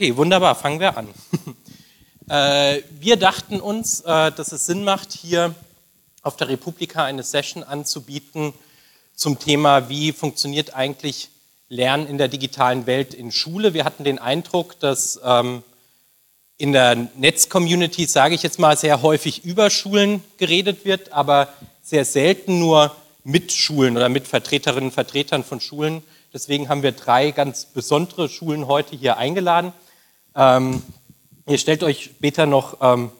Okay, wunderbar, fangen wir an. äh, wir dachten uns, äh, dass es Sinn macht, hier auf der Republika eine Session anzubieten zum Thema, wie funktioniert eigentlich Lernen in der digitalen Welt in Schule. Wir hatten den Eindruck, dass ähm, in der Netzcommunity, sage ich jetzt mal, sehr häufig über Schulen geredet wird, aber sehr selten nur mit Schulen oder mit Vertreterinnen und Vertretern von Schulen. Deswegen haben wir drei ganz besondere Schulen heute hier eingeladen. Ähm, ihr stellt euch später noch ähm,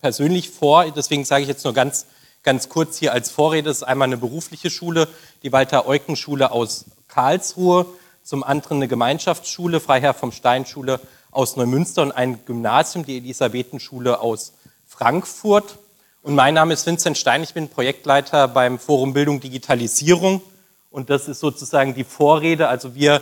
persönlich vor, deswegen sage ich jetzt nur ganz, ganz kurz hier als Vorrede. Das ist einmal eine berufliche Schule, die Walter-Eucken-Schule aus Karlsruhe, zum anderen eine Gemeinschaftsschule, Freiherr vom Stein Schule aus Neumünster und ein Gymnasium, die Elisabethenschule aus Frankfurt. Und mein Name ist Vincent Stein, ich bin Projektleiter beim Forum Bildung Digitalisierung. Und das ist sozusagen die Vorrede. Also wir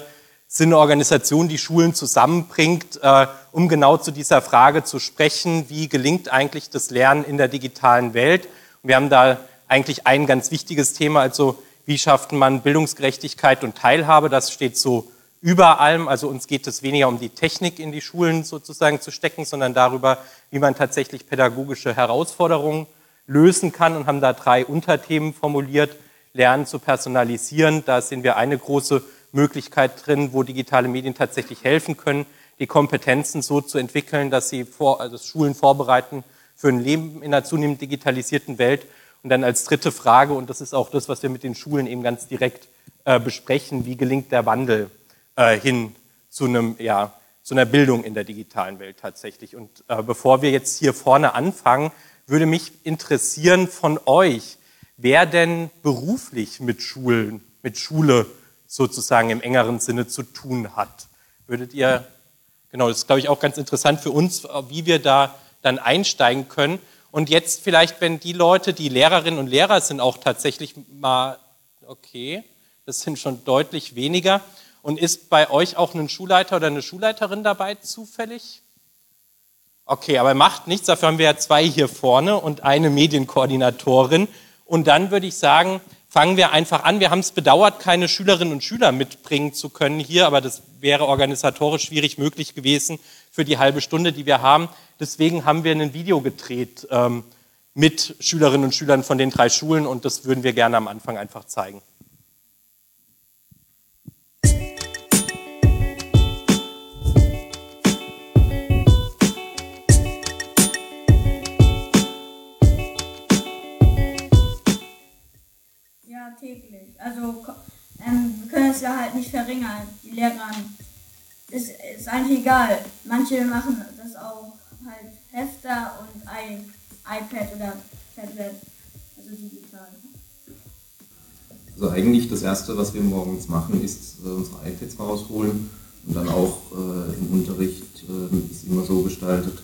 sind eine Organisation, die Schulen zusammenbringt, äh, um genau zu dieser Frage zu sprechen, wie gelingt eigentlich das Lernen in der digitalen Welt. Wir haben da eigentlich ein ganz wichtiges Thema, also wie schafft man Bildungsgerechtigkeit und Teilhabe. Das steht so über allem. Also uns geht es weniger um die Technik in die Schulen sozusagen zu stecken, sondern darüber, wie man tatsächlich pädagogische Herausforderungen lösen kann und haben da drei Unterthemen formuliert. Lernen zu personalisieren, da sehen wir eine große Möglichkeit drin, wo digitale Medien tatsächlich helfen können, die Kompetenzen so zu entwickeln, dass sie vor, also Schulen vorbereiten für ein Leben in einer zunehmend digitalisierten Welt. Und dann als dritte Frage, und das ist auch das, was wir mit den Schulen eben ganz direkt äh, besprechen, wie gelingt der Wandel äh, hin zu, einem, ja, zu einer Bildung in der digitalen Welt tatsächlich. Und äh, bevor wir jetzt hier vorne anfangen, würde mich interessieren von euch, wer denn beruflich mit Schulen, mit Schule sozusagen im engeren Sinne zu tun hat. Würdet ihr, genau, das ist glaube ich auch ganz interessant für uns, wie wir da dann einsteigen können. Und jetzt vielleicht, wenn die Leute, die Lehrerinnen und Lehrer sind, auch tatsächlich mal, okay, das sind schon deutlich weniger. Und ist bei euch auch ein Schulleiter oder eine Schulleiterin dabei zufällig? Okay, aber macht nichts, dafür haben wir ja zwei hier vorne und eine Medienkoordinatorin. Und dann würde ich sagen, fangen wir einfach an. Wir haben es bedauert, keine Schülerinnen und Schüler mitbringen zu können hier, aber das wäre organisatorisch schwierig möglich gewesen für die halbe Stunde, die wir haben. Deswegen haben wir ein Video gedreht ähm, mit Schülerinnen und Schülern von den drei Schulen und das würden wir gerne am Anfang einfach zeigen. Also ähm, wir können es ja halt nicht verringern, die Lehrer. Ist, ist eigentlich egal. Manche machen das auch halt Hefter und ein iPad oder Tablet, also digital. Also eigentlich das Erste, was wir morgens machen, ist äh, unsere iPads rausholen und dann auch äh, im Unterricht äh, ist immer so gestaltet,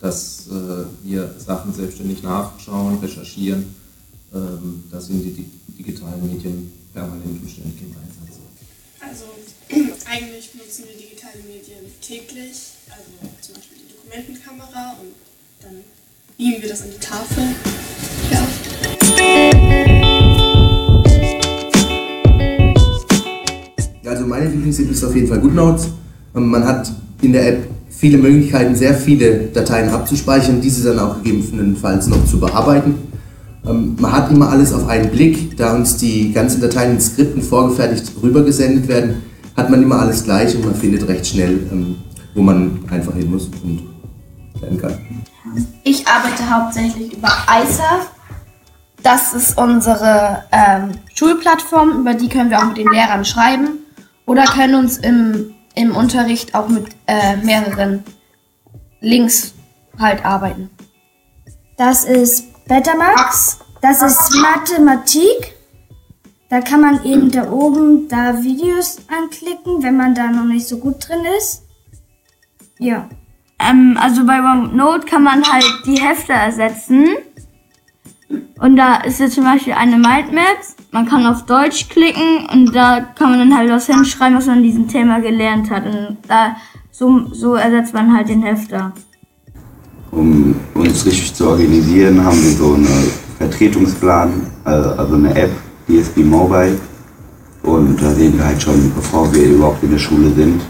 dass äh, wir Sachen selbstständig nachschauen, recherchieren. Ähm, da sind die digitalen Medien permanent und ständig im Einsatz? Also eigentlich benutzen wir digitale Medien täglich, also zum Beispiel die Dokumentenkamera und dann beamen wir das an die Tafel. Ja. Also meine Lieblings-App ist auf jeden Fall GoodNotes. Ähm, man hat in der App viele Möglichkeiten, sehr viele Dateien abzuspeichern, diese dann auch gegebenenfalls noch zu bearbeiten. Ähm, man hat immer alles auf einen Blick, da uns die ganzen Dateien in Skripten vorgefertigt rübergesendet werden, hat man immer alles gleich und man findet recht schnell, ähm, wo man einfach hin muss und lernen kann. Ich arbeite hauptsächlich über ISA. Das ist unsere ähm, Schulplattform, über die können wir auch mit den Lehrern schreiben oder können uns im, im Unterricht auch mit äh, mehreren Links halt arbeiten. Das ist Betamax, das ist Mathematik. Da kann man eben da oben da Videos anklicken, wenn man da noch nicht so gut drin ist. Ja. Ähm, also bei OneNote kann man halt die Hefte ersetzen. Und da ist jetzt zum Beispiel eine Mindmap. Man kann auf Deutsch klicken und da kann man dann halt was hinschreiben, was man in diesem Thema gelernt hat. Und da so, so ersetzt man halt den Hefter. Um uns richtig zu organisieren, haben wir so einen Vertretungsplan, äh, also eine App, die Mobile. Und da sehen wir halt schon, bevor wir überhaupt in der Schule sind,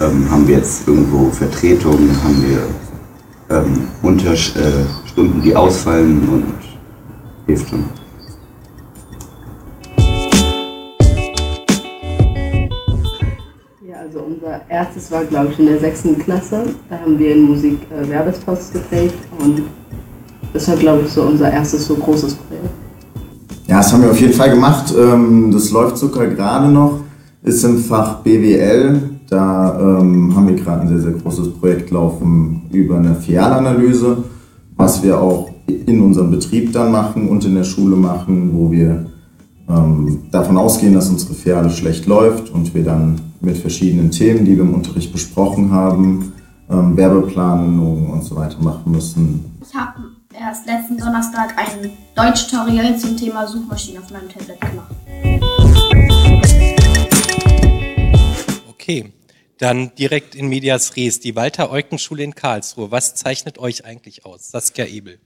ähm, haben wir jetzt irgendwo Vertretungen, haben wir ähm, Unterstunden, die ausfallen und hilft schon. Also unser erstes war, glaube ich, in der sechsten Klasse. Da haben wir in Musik äh, Werbespots geprägt und das war, glaube ich, so unser erstes so großes Projekt. Ja, das haben wir auf jeden Fall gemacht. Ähm, Das läuft sogar gerade noch. Ist im Fach BWL. Da ähm, haben wir gerade ein sehr, sehr großes Projekt laufen über eine Filialanalyse, was wir auch in unserem Betrieb dann machen und in der Schule machen, wo wir ähm, davon ausgehen, dass unsere Filiale schlecht läuft und wir dann mit verschiedenen Themen, die wir im Unterricht besprochen haben, ähm, Werbeplanung und so weiter machen müssen. Ich habe erst letzten Donnerstag ein Deutsch-Tutorial zum Thema Suchmaschinen auf meinem Tablet gemacht. Okay, dann direkt in Medias Res. Die Walter-Eucken-Schule in Karlsruhe. Was zeichnet euch eigentlich aus? Saskia Ebel.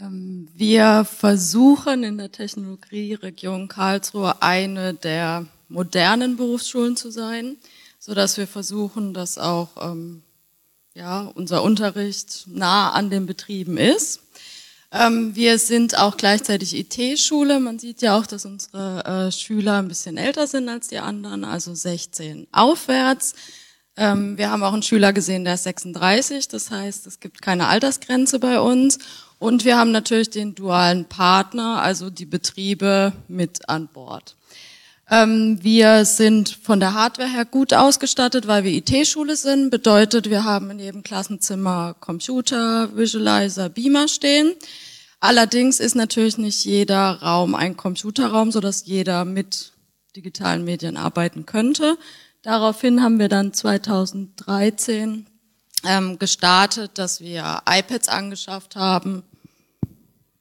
Ähm, Wir versuchen in der Technologieregion Karlsruhe eine der modernen Berufsschulen zu sein, so dass wir versuchen, dass auch ähm, ja, unser Unterricht nah an den Betrieben ist. Ähm, wir sind auch gleichzeitig IT-Schule. Man sieht ja auch, dass unsere äh, Schüler ein bisschen älter sind als die anderen, also 16 aufwärts. Wir haben auch einen Schüler gesehen, der ist 36, das heißt, es gibt keine Altersgrenze bei uns. Und wir haben natürlich den dualen Partner, also die Betriebe mit an Bord. Ähm, wir sind von der Hardware her gut ausgestattet, weil wir IT-Schule sind. Bedeutet, wir haben in jedem Klassenzimmer Computer, Visualizer, Beamer stehen. Allerdings ist natürlich nicht jeder Raum ein Computerraum, sodass jeder mit digitalen Medien arbeiten könnte. Daraufhin haben wir dann 2013 ähm, gestartet, dass wir iPads angeschafft haben,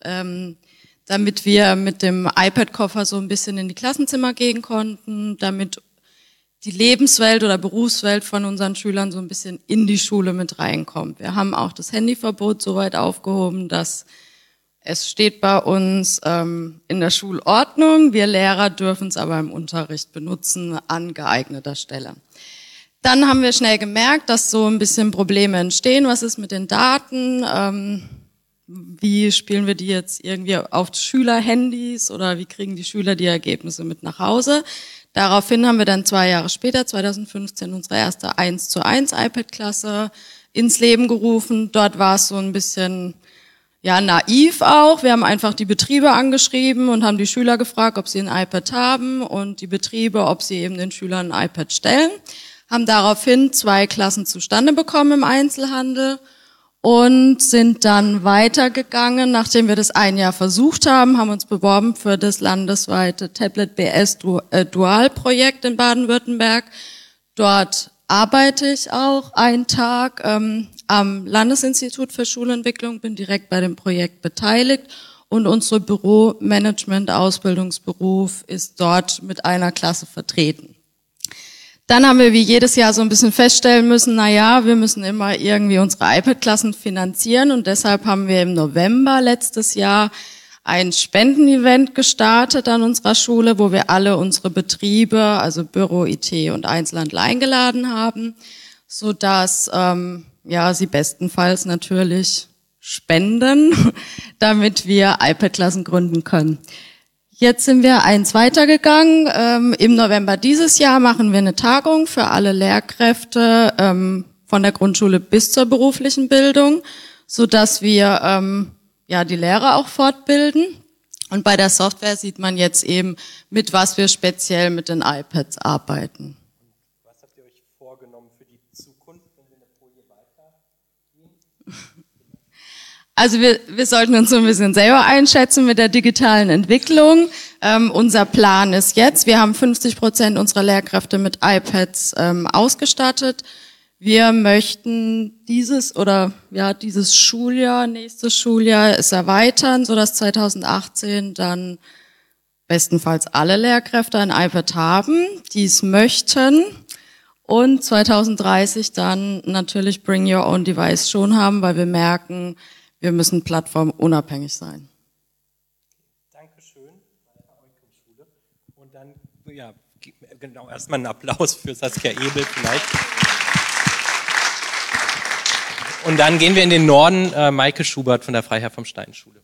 ähm, damit wir mit dem iPad-Koffer so ein bisschen in die Klassenzimmer gehen konnten, damit die Lebenswelt oder Berufswelt von unseren Schülern so ein bisschen in die Schule mit reinkommt. Wir haben auch das Handyverbot so weit aufgehoben, dass es steht bei uns ähm, in der Schulordnung. Wir Lehrer dürfen es aber im Unterricht benutzen an geeigneter Stelle. Dann haben wir schnell gemerkt, dass so ein bisschen Probleme entstehen. Was ist mit den Daten? Ähm, wie spielen wir die jetzt irgendwie auf Schülerhandys oder wie kriegen die Schüler die Ergebnisse mit nach Hause? Daraufhin haben wir dann zwei Jahre später, 2015, unsere erste 1 zu 1 iPad-Klasse ins Leben gerufen. Dort war es so ein bisschen, ja, naiv auch. Wir haben einfach die Betriebe angeschrieben und haben die Schüler gefragt, ob sie ein iPad haben und die Betriebe, ob sie eben den Schülern ein iPad stellen. Haben daraufhin zwei Klassen zustande bekommen im Einzelhandel und sind dann weitergegangen, nachdem wir das ein Jahr versucht haben, haben uns beworben für das landesweite Tablet BS äh, Dual Projekt in Baden-Württemberg. Dort arbeite ich auch einen Tag ähm, am Landesinstitut für Schulentwicklung, bin direkt bei dem Projekt beteiligt und unsere Büromanagement Ausbildungsberuf ist dort mit einer Klasse vertreten. Dann haben wir wie jedes Jahr so ein bisschen feststellen müssen, na ja, wir müssen immer irgendwie unsere iPad-Klassen finanzieren und deshalb haben wir im November letztes Jahr ein Spendenevent gestartet an unserer Schule, wo wir alle unsere Betriebe, also Büro, IT und Einzelhandel eingeladen haben, so dass ähm, ja sie bestenfalls natürlich spenden, damit wir iPad-Klassen gründen können. Jetzt sind wir eins weitergegangen. Ähm, Im November dieses Jahr machen wir eine Tagung für alle Lehrkräfte ähm, von der Grundschule bis zur beruflichen Bildung, so dass wir ähm, ja die Lehrer auch fortbilden. Und bei der Software sieht man jetzt eben, mit was wir speziell mit den iPads arbeiten. Was habt ihr euch vorgenommen für die Zukunft, wenn wir eine Folie weitergehen? Also wir, wir sollten uns so ein bisschen selber einschätzen mit der digitalen Entwicklung. Ähm, unser Plan ist jetzt, wir haben 50 Prozent unserer Lehrkräfte mit iPads ähm, ausgestattet. Wir möchten dieses oder ja dieses Schuljahr, nächstes Schuljahr es erweitern, so dass 2018 dann bestenfalls alle Lehrkräfte ein iPad haben, die es möchten. Und 2030 dann natürlich Bring Your Own Device schon haben, weil wir merken, wir müssen plattformunabhängig sein. Dankeschön. Und dann Ja, genau, erstmal einen Applaus für Saskia Ebel vielleicht. Und dann gehen wir in den Norden, äh, Maike Schubert von der Freiherr vom Stein Schule.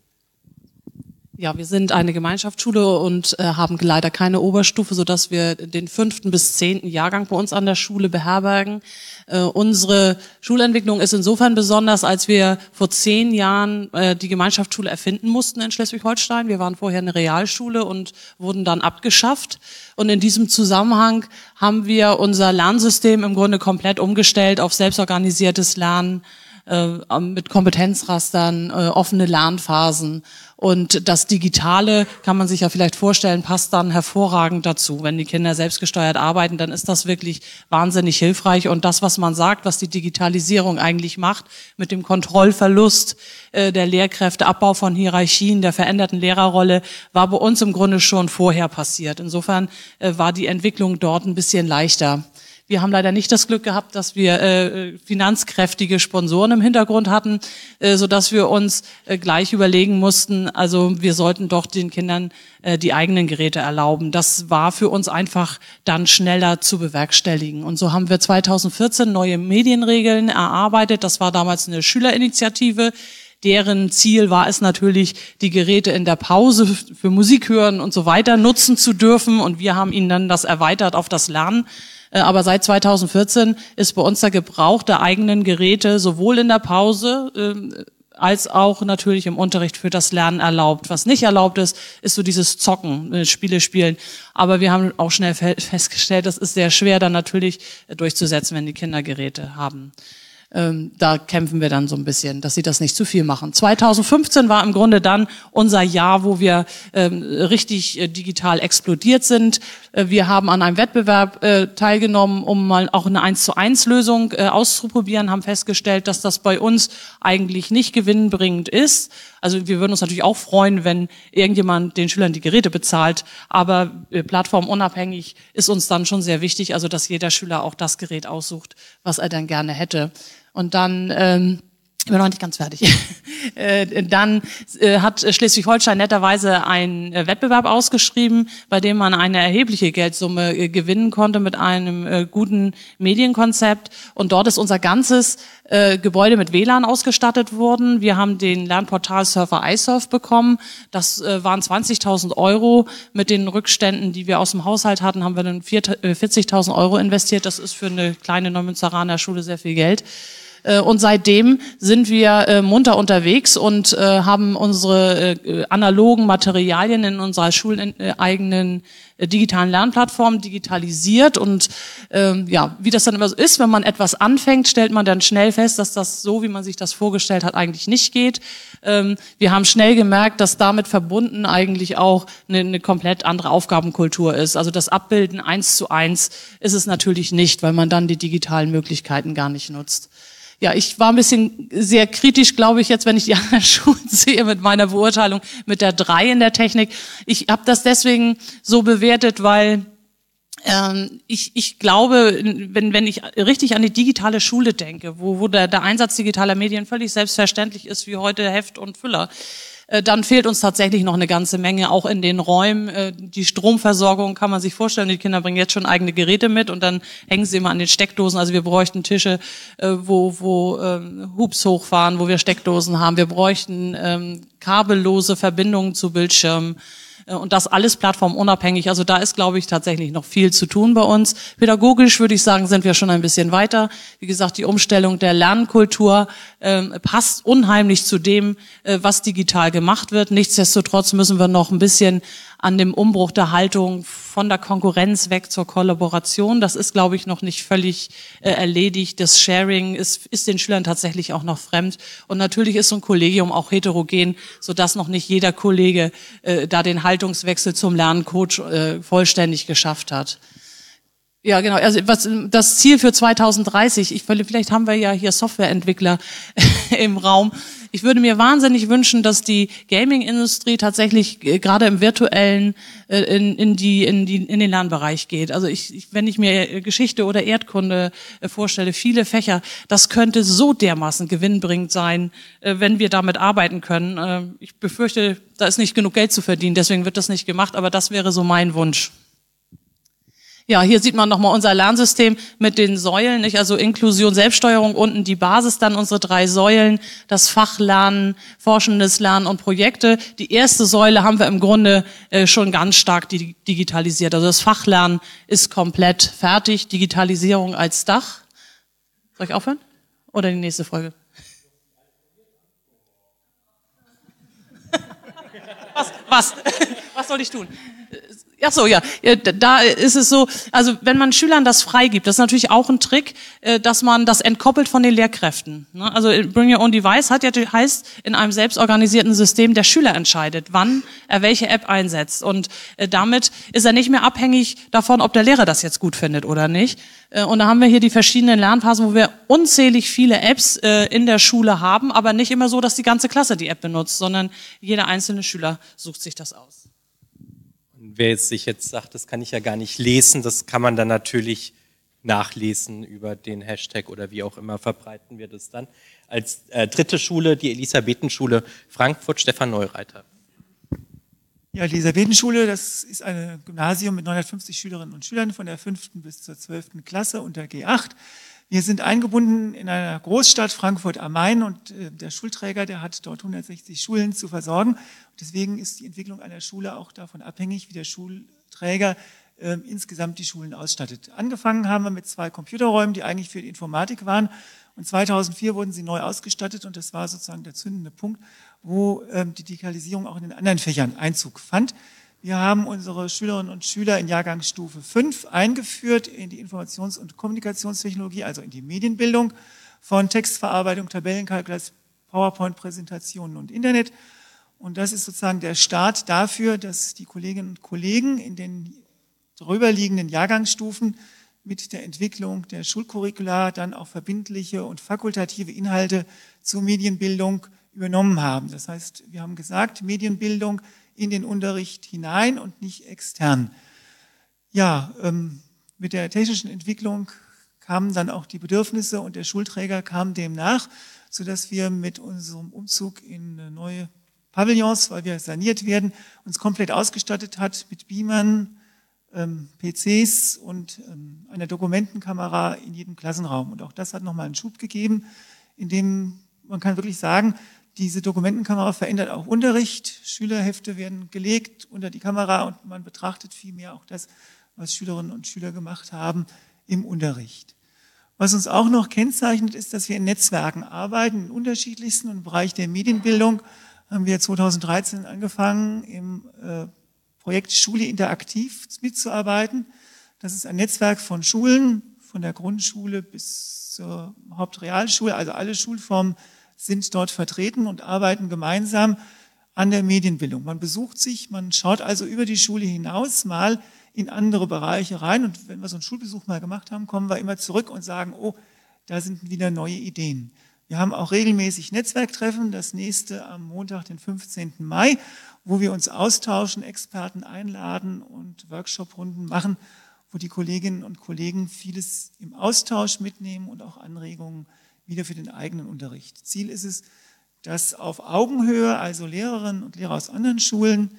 Ja, wir sind eine Gemeinschaftsschule und äh, haben leider keine Oberstufe, so dass wir den fünften bis zehnten Jahrgang bei uns an der Schule beherbergen. Äh, unsere Schulentwicklung ist insofern besonders, als wir vor zehn Jahren äh, die Gemeinschaftsschule erfinden mussten in Schleswig-Holstein. Wir waren vorher eine Realschule und wurden dann abgeschafft. Und in diesem Zusammenhang haben wir unser Lernsystem im Grunde komplett umgestellt auf selbstorganisiertes Lernen äh, mit Kompetenzrastern, äh, offene Lernphasen. Und das Digitale kann man sich ja vielleicht vorstellen, passt dann hervorragend dazu. Wenn die Kinder selbstgesteuert arbeiten, dann ist das wirklich wahnsinnig hilfreich. Und das, was man sagt, was die Digitalisierung eigentlich macht, mit dem Kontrollverlust äh, der Lehrkräfte, Abbau von Hierarchien, der veränderten Lehrerrolle, war bei uns im Grunde schon vorher passiert. Insofern äh, war die Entwicklung dort ein bisschen leichter. Wir haben leider nicht das Glück gehabt, dass wir äh, finanzkräftige Sponsoren im Hintergrund hatten, äh, so dass wir uns äh, gleich überlegen mussten, also wir sollten doch den Kindern äh, die eigenen Geräte erlauben. Das war für uns einfach dann schneller zu bewerkstelligen. Und so haben wir 2014 neue Medienregeln erarbeitet. Das war damals eine Schülerinitiative deren Ziel war es natürlich, die Geräte in der Pause für Musik hören und so weiter nutzen zu dürfen. Und wir haben ihnen dann das erweitert auf das Lernen. Äh, aber seit 2014 ist bei uns der Gebrauch der eigenen Geräte sowohl in der Pause ähm, als auch natürlich im Unterricht für das Lernen erlaubt. Was nicht erlaubt ist, ist so dieses Zocken, äh, Spiele spielen. Aber wir haben auch schnell festgestellt, das ist sehr schwer dann natürlich durchzusetzen, wenn die Kinder Geräte haben ähm, da kämpfen wir dann so ein bisschen, dass sie das nicht zu viel machen. 2015 war im Grunde dann unser Jahr, wo wir ähm, richtig äh, digital explodiert sind. Äh, wir haben an einem Wettbewerb äh, teilgenommen, um mal auch eine 1 zu 1 Lösung äh, auszuprobieren, haben festgestellt, dass das bei uns eigentlich nicht gewinnbringend ist. Also wir würden uns natürlich auch freuen, wenn irgendjemand den Schülern die Geräte bezahlt, aber äh, plattformunabhängig ist uns dann schon sehr wichtig, also dass jeder Schüler auch das Gerät aussucht, was er dann gerne hätte. Und dann ähm, ich bin noch nicht ganz fertig. Äh, dann äh, hat Schleswig-Holstein netterweise einen äh, Wettbewerb ausgeschrieben, bei dem man eine erhebliche Geldsumme gewinnen konnte mit einem guten Medienkonzept. Und dort ist unser ganzes Gebäude mit WLAN ausgestattet worden. Wir haben den Lernportal-Surfer iSurf bekommen. Das waren 20.000 Euro. Mit den Rückständen, die wir aus dem Haushalt hatten, haben wir dann 40.000 Euro investiert. Das ist für eine kleine Neumünsteraner Schule sehr viel Geld. Äh, und seitdem sind wir äh, munter unterwegs und äh, haben unsere analogen Materialien in unserer schuleigenen digitalen Lernplattform digitalisiert und ähm, ja, wie das dann immer so ist, wenn man etwas anfängt, stellt man dann schnell fest, dass das so, wie man sich das vorgestellt hat, eigentlich nicht geht. Ähm, wir haben schnell gemerkt, dass damit verbunden eigentlich auch eine, eine komplett andere Aufgabenkultur ist. Also das Abbilden eins zu eins ist es natürlich nicht, weil man dann die digitalen Möglichkeiten gar nicht nutzt ja, ich war ein bisschen sehr kritisch, glaube ich, jetzt, wenn ich die anderen Schulen sehe mit meiner Beurteilung mit der drei in der Technik. Ich habe das deswegen so bewertet, weil ähm, ich, ich glaube, wenn, wenn ich richtig an die digitale Schule denke, wo, wo der, der Einsatz digitaler Medien völlig selbstverständlich ist, wie heute Heft und Füller, dann fehlt uns tatsächlich noch eine ganze Menge, auch in den Räumen. Äh, die Stromversorgung kann man sich vorstellen, die Kinder bringen jetzt schon eigene Geräte mit und dann hängen sie immer an den Steckdosen. Also wir bräuchten Tische, äh, wo, wo ähm, Hubs hochfahren, wo wir Steckdosen haben. Wir bräuchten ähm, kabellose Verbindungen zu Bildschirmen. Äh, und das alles plattformunabhängig. Also da ist, glaube ich, tatsächlich noch viel zu tun bei uns. Pädagogisch würde ich sagen, sind wir schon ein bisschen weiter. Wie gesagt, die Umstellung der Lernkultur äh, passt unheimlich zu dem, äh, was digital gemacht wird. Nichtsdestotrotz müssen wir noch ein bisschen an dem Umbruch der Haltung von der Konkurrenz weg zur Kollaboration. Das ist, glaube ich, noch nicht völlig äh, erledigt. Das Sharing ist, ist den Schülern tatsächlich auch noch fremd. Und natürlich ist so ein Kollegium auch heterogen, sodass noch nicht jeder Kollege äh, da den Haltungswechsel zum Lerncoach äh, vollständig geschafft hat. Ja, genau. Also was das Ziel für 2030, ich, vielleicht haben wir ja hier Softwareentwickler im Raum. Ich würde mir wahnsinnig wünschen, dass die Gaming-Industrie tatsächlich äh, gerade im virtuellen äh, in, in, die, in, die, in den Lernbereich geht. Also ich, ich, wenn ich mir Geschichte oder Erdkunde äh, vorstelle, viele Fächer, das könnte so dermaßen gewinnbringend sein, wenn wir damit arbeiten können. Ich befürchte, da ist nicht genug Geld zu verdienen, deswegen wird das nicht gemacht, aber das wäre so mein Wunsch. Ja, hier sieht man nochmal unser Lernsystem mit den Säulen, nicht? Also Inklusion, Selbststeuerung, unten die Basis, dann unsere drei Säulen, das Fachlernen, forschendes Lernen und Projekte. Die erste Säule haben wir im Grunde äh, schon ganz stark digitalisiert. Also das Fachlernen ist komplett fertig, Digitalisierung als Dach. Soll ich aufhören? Oder die nächste Folge? Was, was, was soll ich tun? Ach so, ja. Da ist es so, also wenn man Schülern das freigibt, das ist natürlich auch ein Trick, äh, dass man das entkoppelt von den Lehrkräften. Ne? Also Bring Your Own Device hat ja heißt in einem selbstorganisierten System, der Schüler entscheidet, wann er welche App einsetzt. Und äh, damit ist er nicht mehr abhängig davon, ob der Lehrer das jetzt gut findet oder nicht. Äh, und da haben wir hier die verschiedenen Lernphasen, wo wir unzählig viele Apps in der Schule haben, aber nicht immer so, dass die ganze Klasse die App benutzt, sondern jeder einzelne Schüler sucht sich das aus wer sich jetzt sagt, das kann ich ja gar nicht lesen, das kann man dann natürlich nachlesen über den Hashtag oder wie auch immer verbreiten wir das dann. Als äh, dritte Schule die Elisabethenschule Frankfurt, Stefan Neureiter. Ja, Elisabethenschule, das ist ein Gymnasium mit 950 Schülerinnen und Schülern von der fünften bis zur zwölften Klasse unter G8. Wir sind eingebunden in einer Großstadt Frankfurt am Main und äh, der Schulträger, der hat dort 160 Schulen zu versorgen. Deswegen ist die Entwicklung einer Schule auch davon abhängig, wie der Schulträger äh, insgesamt die Schulen ausstattet. Angefangen haben wir mit zwei Computerräumen, die eigentlich für die Informatik waren. Und 2004 wurden sie neu ausgestattet und das war sozusagen der zündende Punkt, wo ähm, die Digitalisierung auch in den anderen Fächern Einzug fand. Wir haben unsere Schülerinnen und Schüler in Jahrgangsstufe 5 eingeführt in die Informations- und Kommunikationstechnologie, also in die Medienbildung von Textverarbeitung, Tabellenkalkulation, PowerPoint-Präsentationen und Internet. Und das ist sozusagen der Start dafür, dass die Kolleginnen und Kollegen in den drüberliegenden Jahrgangsstufen mit der Entwicklung der Schulcurricula dann auch verbindliche und fakultative Inhalte zur Medienbildung übernommen haben. Das heißt, wir haben gesagt, Medienbildung in den Unterricht hinein und nicht extern. Ja, ähm, mit der technischen Entwicklung kamen dann auch die Bedürfnisse und der Schulträger kam dem nach, sodass wir mit unserem Umzug in neue Pavillons, weil wir saniert werden, uns komplett ausgestattet hat mit Beamern, ähm, PCs und ähm, einer Dokumentenkamera in jedem Klassenraum. Und auch das hat nochmal einen Schub gegeben, in dem man kann wirklich sagen, diese Dokumentenkamera verändert auch Unterricht. Schülerhefte werden gelegt unter die Kamera und man betrachtet vielmehr auch das, was Schülerinnen und Schüler gemacht haben im Unterricht. Was uns auch noch kennzeichnet, ist, dass wir in Netzwerken arbeiten, in unterschiedlichsten. Und im Bereich der Medienbildung haben wir 2013 angefangen, im äh, Projekt Schule interaktiv mitzuarbeiten. Das ist ein Netzwerk von Schulen, von der Grundschule bis zur Hauptrealschule, also alle Schulformen sind dort vertreten und arbeiten gemeinsam an der Medienbildung. Man besucht sich, man schaut also über die Schule hinaus mal in andere Bereiche rein. Und wenn wir so einen Schulbesuch mal gemacht haben, kommen wir immer zurück und sagen, oh, da sind wieder neue Ideen. Wir haben auch regelmäßig Netzwerktreffen, das nächste am Montag, den 15. Mai, wo wir uns austauschen, Experten einladen und Workshoprunden machen, wo die Kolleginnen und Kollegen vieles im Austausch mitnehmen und auch Anregungen wieder für den eigenen Unterricht. Ziel ist es, dass auf Augenhöhe, also Lehrerinnen und Lehrer aus anderen Schulen,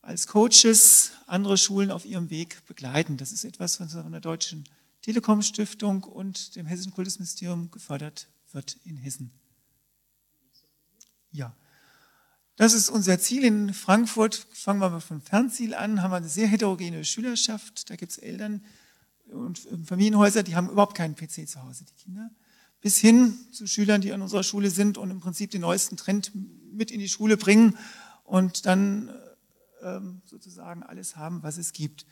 als Coaches andere Schulen auf ihrem Weg begleiten. Das ist etwas, was von der Deutschen Telekom Stiftung und dem Hessischen Kultusministerium gefördert wird in Hessen. Ja, das ist unser Ziel in Frankfurt. Fangen wir mal vom Fernziel an, haben wir eine sehr heterogene Schülerschaft. Da gibt es Eltern und Familienhäuser, die haben überhaupt keinen PC zu Hause, die Kinder bis hin zu Schülern, die an unserer Schule sind und im Prinzip den neuesten Trend mit in die Schule bringen und dann ähm, sozusagen alles haben, was es gibt.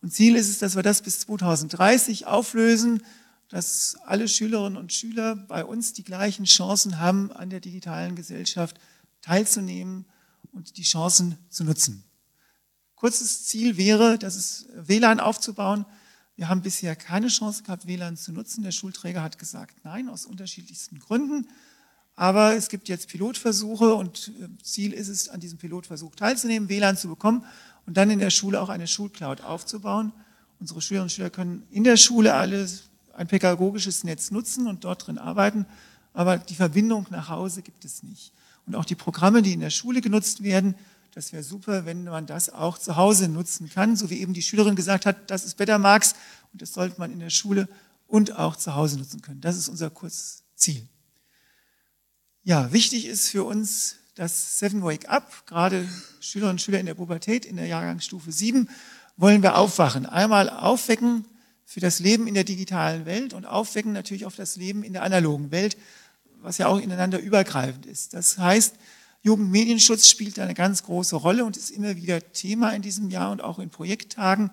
Und Ziel ist es, dass wir das bis 2030 auflösen, dass alle Schülerinnen und Schüler bei uns die gleichen Chancen haben, an der digitalen Gesellschaft teilzunehmen und die Chancen zu nutzen. Kurzes Ziel wäre, dass es WLAN aufzubauen, wir haben bisher keine Chance gehabt, WLAN zu nutzen. Der Schulträger hat gesagt, nein, aus unterschiedlichsten Gründen. Aber es gibt jetzt Pilotversuche und äh, Ziel ist es, an diesem Pilotversuch teilzunehmen, WLAN zu bekommen und dann in der Schule auch eine Schulcloud aufzubauen. Unsere Schülerinnen und Schüler können in der Schule alles ein pädagogisches Netz nutzen und dort drin arbeiten, aber die Verbindung nach Hause gibt es nicht. Und auch die Programme, die in der Schule genutzt werden, Das wäre super, wenn man das auch zu Hause nutzen kann, so wie eben die Schülerin gesagt hat, das ist Betamax und das sollte man in der Schule und auch zu Hause nutzen können. Das ist unser Kurzziel. Ja, wichtig ist für uns das Seven Wake Up, gerade Schülerinnen und Schüler in der Pubertät, in der Jahrgangsstufe 7, wollen wir aufwachen. Einmal aufwecken für das Leben in der digitalen Welt und aufwecken natürlich auf das Leben in der analogen Welt, was ja auch ineinander übergreifend ist. Das heißt, Jugendmedienschutz spielt eine ganz große Rolle und ist immer wieder Thema in diesem Jahr und auch in Projekttagen.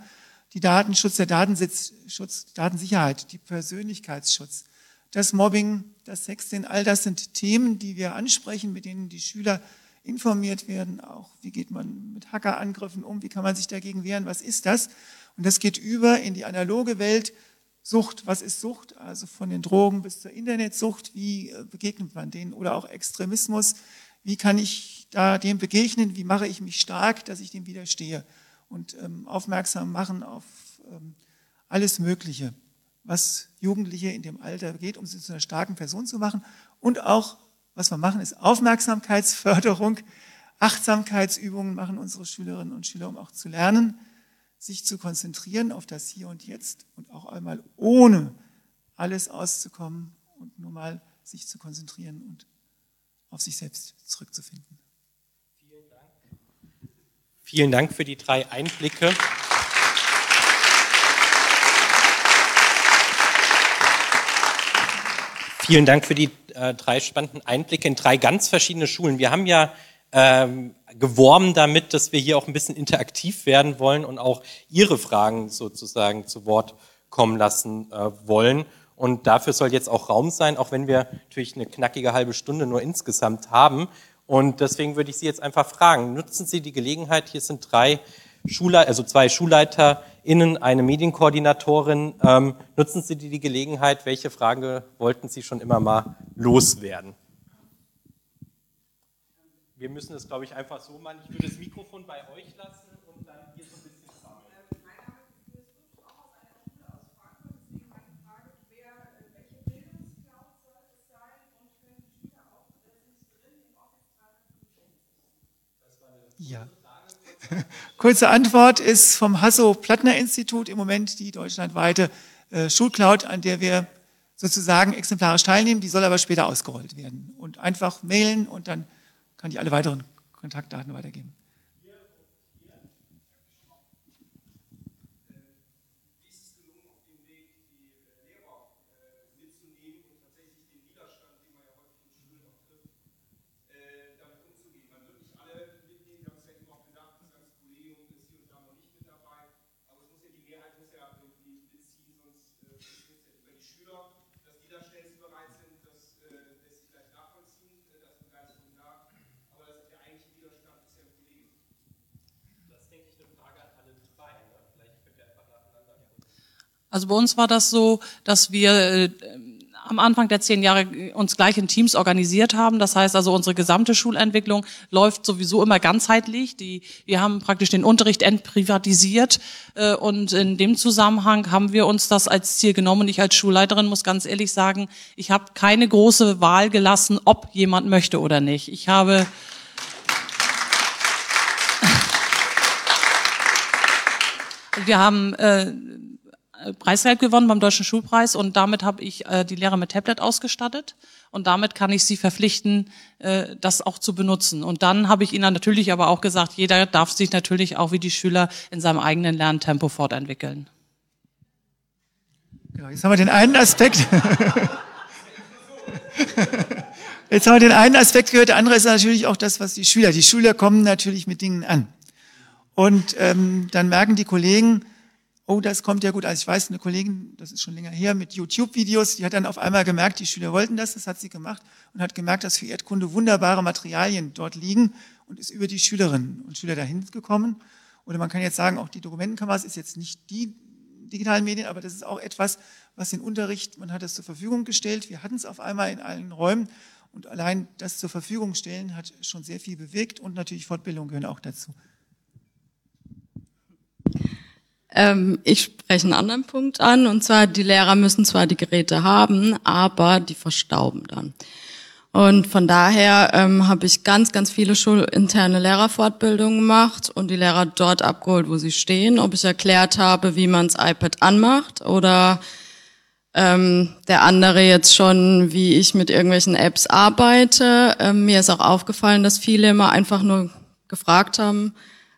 Die Datenschutz, der Datenschutz, Datensicherheit, die Persönlichkeitsschutz, das Mobbing, das Sexting, all das sind Themen, die wir ansprechen, mit denen die Schüler informiert werden. Auch wie geht man mit Hackerangriffen um? Wie kann man sich dagegen wehren? Was ist das? Und das geht über in die analoge Welt. Sucht, was ist Sucht? Also von den Drogen bis zur Internetsucht. Wie begegnet man denen? Oder auch Extremismus. Wie kann ich da dem begegnen? Wie mache ich mich stark, dass ich dem widerstehe? Und ähm, aufmerksam machen auf ähm, alles Mögliche, was Jugendliche in dem Alter geht, um sie zu einer starken Person zu machen. Und auch, was wir machen, ist Aufmerksamkeitsförderung. Achtsamkeitsübungen machen unsere Schülerinnen und Schüler, um auch zu lernen, sich zu konzentrieren auf das Hier und Jetzt und auch einmal ohne alles auszukommen und nur mal sich zu konzentrieren und auf sich selbst zurückzufinden. Vielen Dank. Vielen Dank für die drei Einblicke. Vielen Dank für die äh, drei spannenden Einblicke in drei ganz verschiedene Schulen. Wir haben ja ähm, geworben damit, dass wir hier auch ein bisschen interaktiv werden wollen und auch Ihre Fragen sozusagen zu Wort kommen lassen äh, wollen. Und dafür soll jetzt auch Raum sein, auch wenn wir natürlich eine knackige halbe Stunde nur insgesamt haben. Und deswegen würde ich Sie jetzt einfach fragen, nutzen Sie die Gelegenheit, hier sind drei Schulleiter, also zwei SchulleiterInnen, eine Medienkoordinatorin, ähm, nutzen Sie die, die Gelegenheit, welche Frage wollten Sie schon immer mal loswerden? Wir müssen es, glaube ich, einfach so machen. Ich würde das Mikrofon bei euch lassen und dann hier so ein bisschen sammeln. Ja. Kurze Antwort ist vom Hasso-Plattner-Institut im Moment die deutschlandweite äh, Schulcloud, an der wir sozusagen exemplarisch teilnehmen. Die soll aber später ausgerollt werden. Und einfach mailen und dann kann ich alle weiteren Kontaktdaten weitergeben. Also bei uns war das so, dass wir äh, am Anfang der zehn Jahre uns gleich in Teams organisiert haben. Das heißt also, unsere gesamte Schulentwicklung läuft sowieso immer ganzheitlich. Die, wir haben praktisch den Unterricht entprivatisiert äh, und in dem Zusammenhang haben wir uns das als Ziel genommen. Ich als Schulleiterin muss ganz ehrlich sagen, ich habe keine große Wahl gelassen, ob jemand möchte oder nicht. Ich habe wir haben äh, Preisgeld gewonnen beim Deutschen Schulpreis und damit habe ich äh, die Lehrer mit Tablet ausgestattet und damit kann ich sie verpflichten, äh, das auch zu benutzen. Und dann habe ich ihnen natürlich aber auch gesagt, jeder darf sich natürlich auch wie die Schüler in seinem eigenen Lerntempo fortentwickeln. Genau, jetzt haben wir den einen Aspekt. Jetzt haben wir den einen Aspekt gehört, der andere ist natürlich auch das, was die Schüler. Die Schüler kommen natürlich mit Dingen an. Und ähm, dann merken die Kollegen, oh, das kommt ja gut. Also ich weiß, eine Kollegin, das ist schon länger her, mit YouTube-Videos, die hat dann auf einmal gemerkt, die Schüler wollten das, das hat sie gemacht und hat gemerkt, dass für Erdkunde wunderbare Materialien dort liegen und ist über die Schülerinnen und Schüler dahin gekommen. Oder man kann jetzt sagen, auch die Dokumentenkameras ist jetzt nicht die digitalen Medien, aber das ist auch etwas, was den Unterricht, man hat es zur Verfügung gestellt. Wir hatten es auf einmal in allen Räumen und allein das zur Verfügung stellen hat schon sehr viel bewegt und natürlich Fortbildung gehören auch dazu. Ähm, ich spreche einen anderen Punkt an, und zwar, die Lehrer müssen zwar die Geräte haben, aber die verstauben dann. Und von daher ähm, habe ich ganz, ganz viele schulinterne Lehrerfortbildungen gemacht und die Lehrer dort abgeholt, wo sie stehen. Ob ich erklärt habe, wie man das iPad anmacht oder ähm, der andere jetzt schon, wie ich mit irgendwelchen Apps arbeite. Ähm, mir ist auch aufgefallen, dass viele immer einfach nur gefragt haben,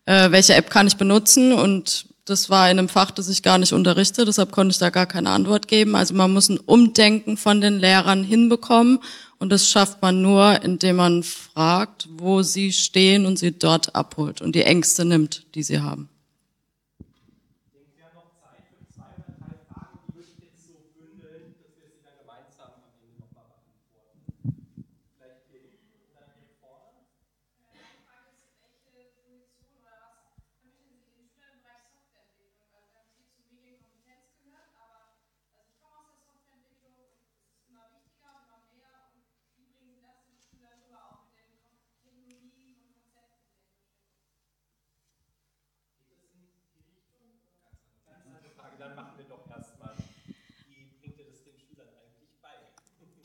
äh, welche App kann ich benutzen und das war in einem Fach, das ich gar nicht unterrichte, deshalb konnte ich da gar keine Antwort geben. Also man muss ein Umdenken von den Lehrern hinbekommen und das schafft man nur, indem man fragt, wo sie stehen und sie dort abholt und die Ängste nimmt, die sie haben.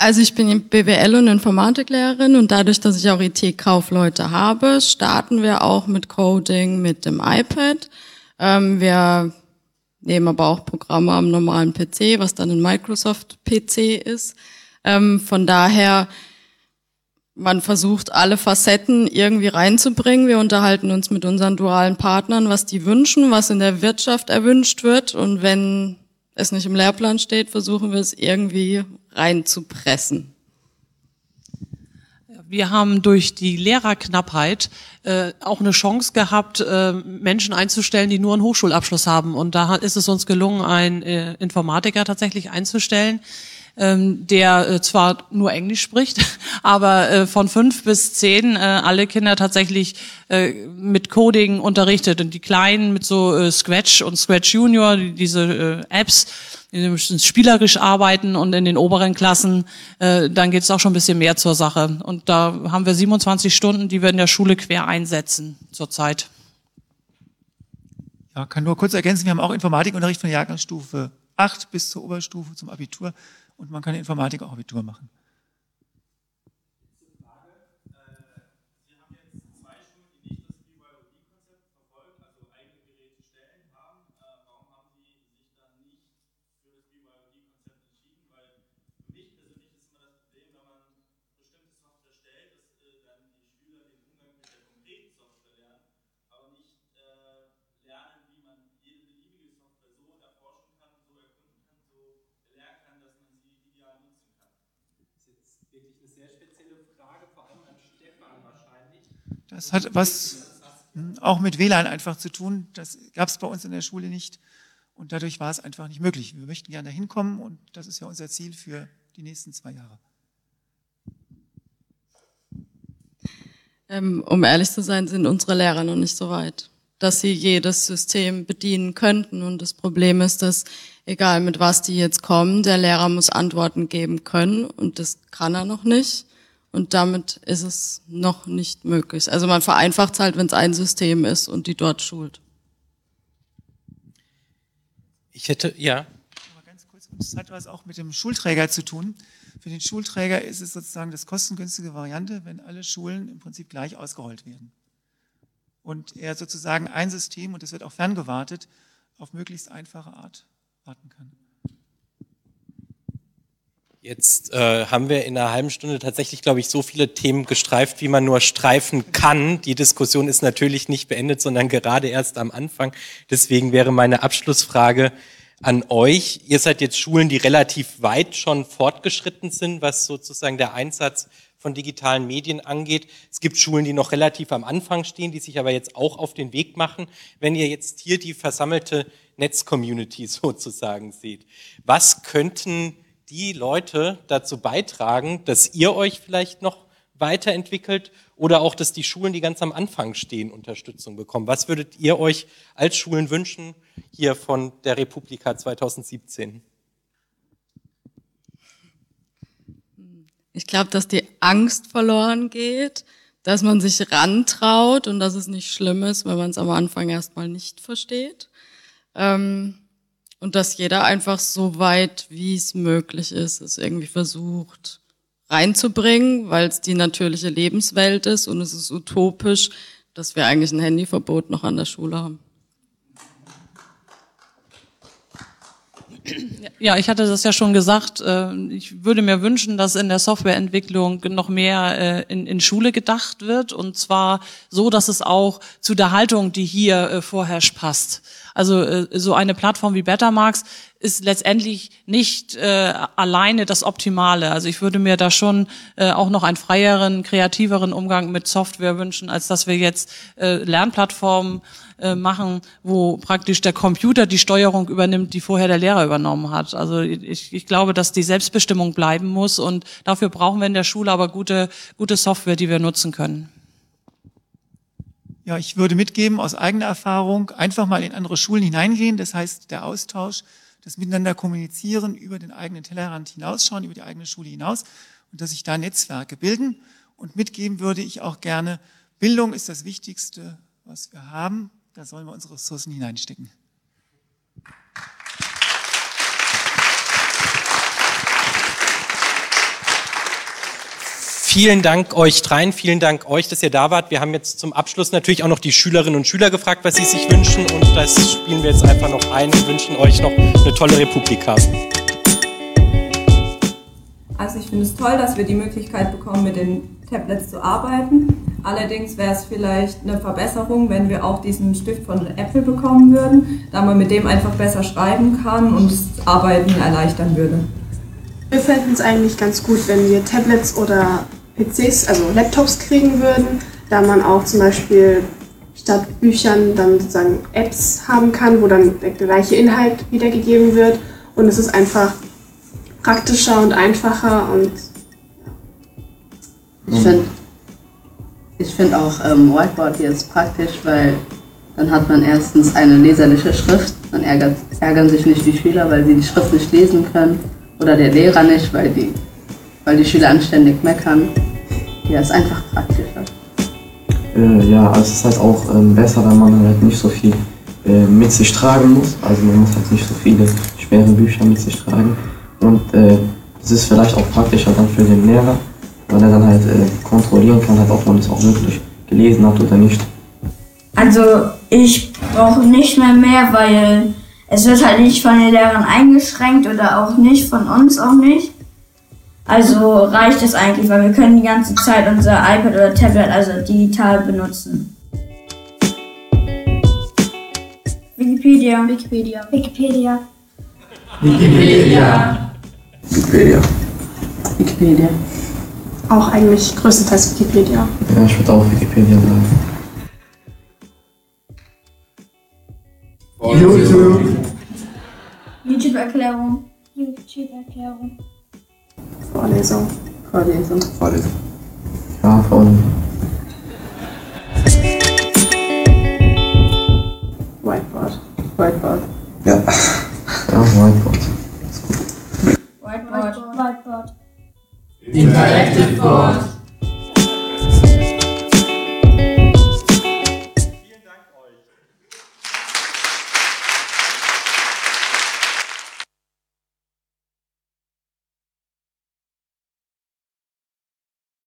Also ich bin BWL und Informatiklehrerin und dadurch, dass ich auch IT-Kaufleute habe, starten wir auch mit Coding mit dem iPad. Ähm, wir nehmen aber auch Programme am normalen PC, was dann ein Microsoft PC ist. Ähm, von daher, man versucht alle Facetten irgendwie reinzubringen. Wir unterhalten uns mit unseren dualen Partnern, was die wünschen, was in der Wirtschaft erwünscht wird. Und wenn es nicht im Lehrplan steht, versuchen wir es irgendwie reinzupressen. Wir haben durch die Lehrerknappheit äh, auch eine Chance gehabt, äh, Menschen einzustellen, die nur einen Hochschulabschluss haben. Und da ist es uns gelungen, einen äh, Informatiker tatsächlich einzustellen, ähm, der äh, zwar nur Englisch spricht, aber äh, von fünf bis zehn äh, alle Kinder tatsächlich äh, mit Coding unterrichtet und die Kleinen mit so äh, Scratch und Scratch Junior, die, diese äh, Apps, die müssen spielerisch arbeiten und in den oberen Klassen, äh, dann geht es auch schon ein bisschen mehr zur Sache. Und da haben wir 27 Stunden, die wir in der Schule quer einsetzen zurzeit. Ja, kann nur kurz ergänzen, wir haben auch Informatikunterricht von Jahrgangsstufe 8 bis zur Oberstufe zum Abitur und man kann Informatik auch Abitur machen. Das hat was hm, auch mit WLAN einfach zu tun. Das gab es bei uns in der Schule nicht. Und dadurch war es einfach nicht möglich. Wir möchten gerne dahin kommen und das ist ja unser Ziel für die nächsten zwei Jahre. Ähm, um ehrlich zu sein, sind unsere Lehrer noch nicht so weit, dass sie jedes System bedienen könnten. Und das Problem ist, dass egal mit was die jetzt kommen, der Lehrer muss Antworten geben können und das kann er noch nicht. Und damit ist es noch nicht möglich. Also man vereinfacht es halt, wenn es ein System ist und die dort schult. Ich hätte, ja. ganz kurz, das hat was auch mit dem Schulträger zu tun. Für den Schulträger ist es sozusagen das kostengünstige Variante, wenn alle Schulen im Prinzip gleich ausgerollt werden. Und er sozusagen ein System, und das wird auch ferngewartet, auf möglichst einfache Art warten kann. Jetzt äh, haben wir in einer halben Stunde tatsächlich, glaube ich, so viele Themen gestreift, wie man nur streifen kann. Die Diskussion ist natürlich nicht beendet, sondern gerade erst am Anfang. Deswegen wäre meine Abschlussfrage an euch. Ihr seid jetzt Schulen, die relativ weit schon fortgeschritten sind, was sozusagen der Einsatz von digitalen Medien angeht. Es gibt Schulen, die noch relativ am Anfang stehen, die sich aber jetzt auch auf den Weg machen. Wenn ihr jetzt hier die versammelte Netzcommunity sozusagen seht, was könnten die Leute dazu beitragen, dass ihr euch vielleicht noch weiterentwickelt oder auch, dass die Schulen, die ganz am Anfang stehen, Unterstützung bekommen? Was würdet ihr euch als Schulen wünschen hier von der Republika 2017? Ich glaube, dass die Angst verloren geht, dass man sich rantraut und dass es nicht schlimm ist, wenn man es am Anfang erstmal nicht versteht. Ähm, und dass jeder einfach so weit, wie es möglich ist, es irgendwie versucht reinzubringen, weil es die natürliche Lebenswelt ist und es ist utopisch, dass wir eigentlich ein Handyverbot noch an der Schule haben. Ja, ich hatte das ja schon gesagt. äh, Ich würde mir wünschen, dass in der Softwareentwicklung noch mehr äh, in, Schule gedacht wird und zwar so, dass es auch zu der Haltung, die hier äh, vorherrscht, passt. Also so eine Plattform wie Betamax ist letztendlich nicht äh, alleine das Optimale. Also ich würde mir da schon äh, auch noch einen freieren, kreativeren Umgang mit Software wünschen, als dass wir jetzt äh, Lernplattformen äh, machen, wo praktisch der Computer die Steuerung übernimmt, die vorher der Lehrer übernommen hat. Also ich, ich glaube, dass die Selbstbestimmung bleiben muss und dafür brauchen wir in der Schule aber gute, gute Software, die wir nutzen können. Ja, ich würde mitgeben aus eigener Erfahrung, einfach mal in andere Schulen hineingehen. Das heißt, der Austausch, das Miteinander kommunizieren, über den eigenen Tellerrand hinausschauen, über die eigene Schule hinaus und dass sich da Netzwerke bilden. Und mitgeben würde ich auch gerne, Bildung ist das Wichtigste, was wir haben. Da sollen wir unsere Ressourcen hineinstecken. Vielen Dank euch dreien, vielen Dank euch, dass ihr da wart. Wir haben jetzt zum Abschluss natürlich auch noch die Schülerinnen und Schüler gefragt, was sie sich wünschen und das spielen wir jetzt einfach noch ein. Wir wünschen euch noch eine tolle Republika. Also ich finde es toll, dass wir die Möglichkeit bekommen, mit den Tablets zu arbeiten. Allerdings wäre es vielleicht eine Verbesserung, wenn wir auch diesen Stift von Apple bekommen würden, da man mit dem einfach besser schreiben kann und das Arbeiten erleichtern würde. Wir fänden es eigentlich ganz gut, wenn wir Tablets oder PCs, also Laptops kriegen würden, da man auch zum Beispiel statt Büchern dann sozusagen Apps haben kann, wo dann der gleiche Inhalt wiedergegeben wird. Und es ist einfach praktischer und einfacher und Ich finde ich find auch ähm, Whiteboard jetzt praktisch, weil dann hat man erstens eine leserliche Schrift, dann ärgert, ärgern sich nicht die Schüler, weil sie die Schrift nicht lesen können oder der Lehrer nicht, weil die, weil die Schüler anständig meckern. Ja, ist einfach praktischer. Äh, ja, also es ist halt auch ähm, besser, weil man halt nicht so viel äh, mit sich tragen muss. Also man muss halt nicht so viele schwere Bücher mit sich tragen. Und äh, es ist vielleicht auch praktischer dann für den Lehrer, weil er dann halt äh, kontrollieren kann, halt, ob man das auch wirklich gelesen hat oder nicht. Also ich brauche nicht mehr mehr, weil es wird halt nicht von den Lehrern eingeschränkt oder auch nicht von uns auch nicht. Also reicht es eigentlich, weil wir können die ganze Zeit unser iPad oder Tablet also digital benutzen. Wikipedia. Wikipedia. Wikipedia. Wikipedia. Wikipedia. Wikipedia. Auch eigentlich größtenteils Wikipedia. Ja, ich würde auch Wikipedia sagen. YouTube. YouTube-Erklärung. YouTube-Erklärung. Vorlesung. Vorlesung. Vorlesung. Ja, von Whiteboard. Whiteboard. Ja. ja, Whiteboard. Whiteboard. Whiteboard. Intellektive board.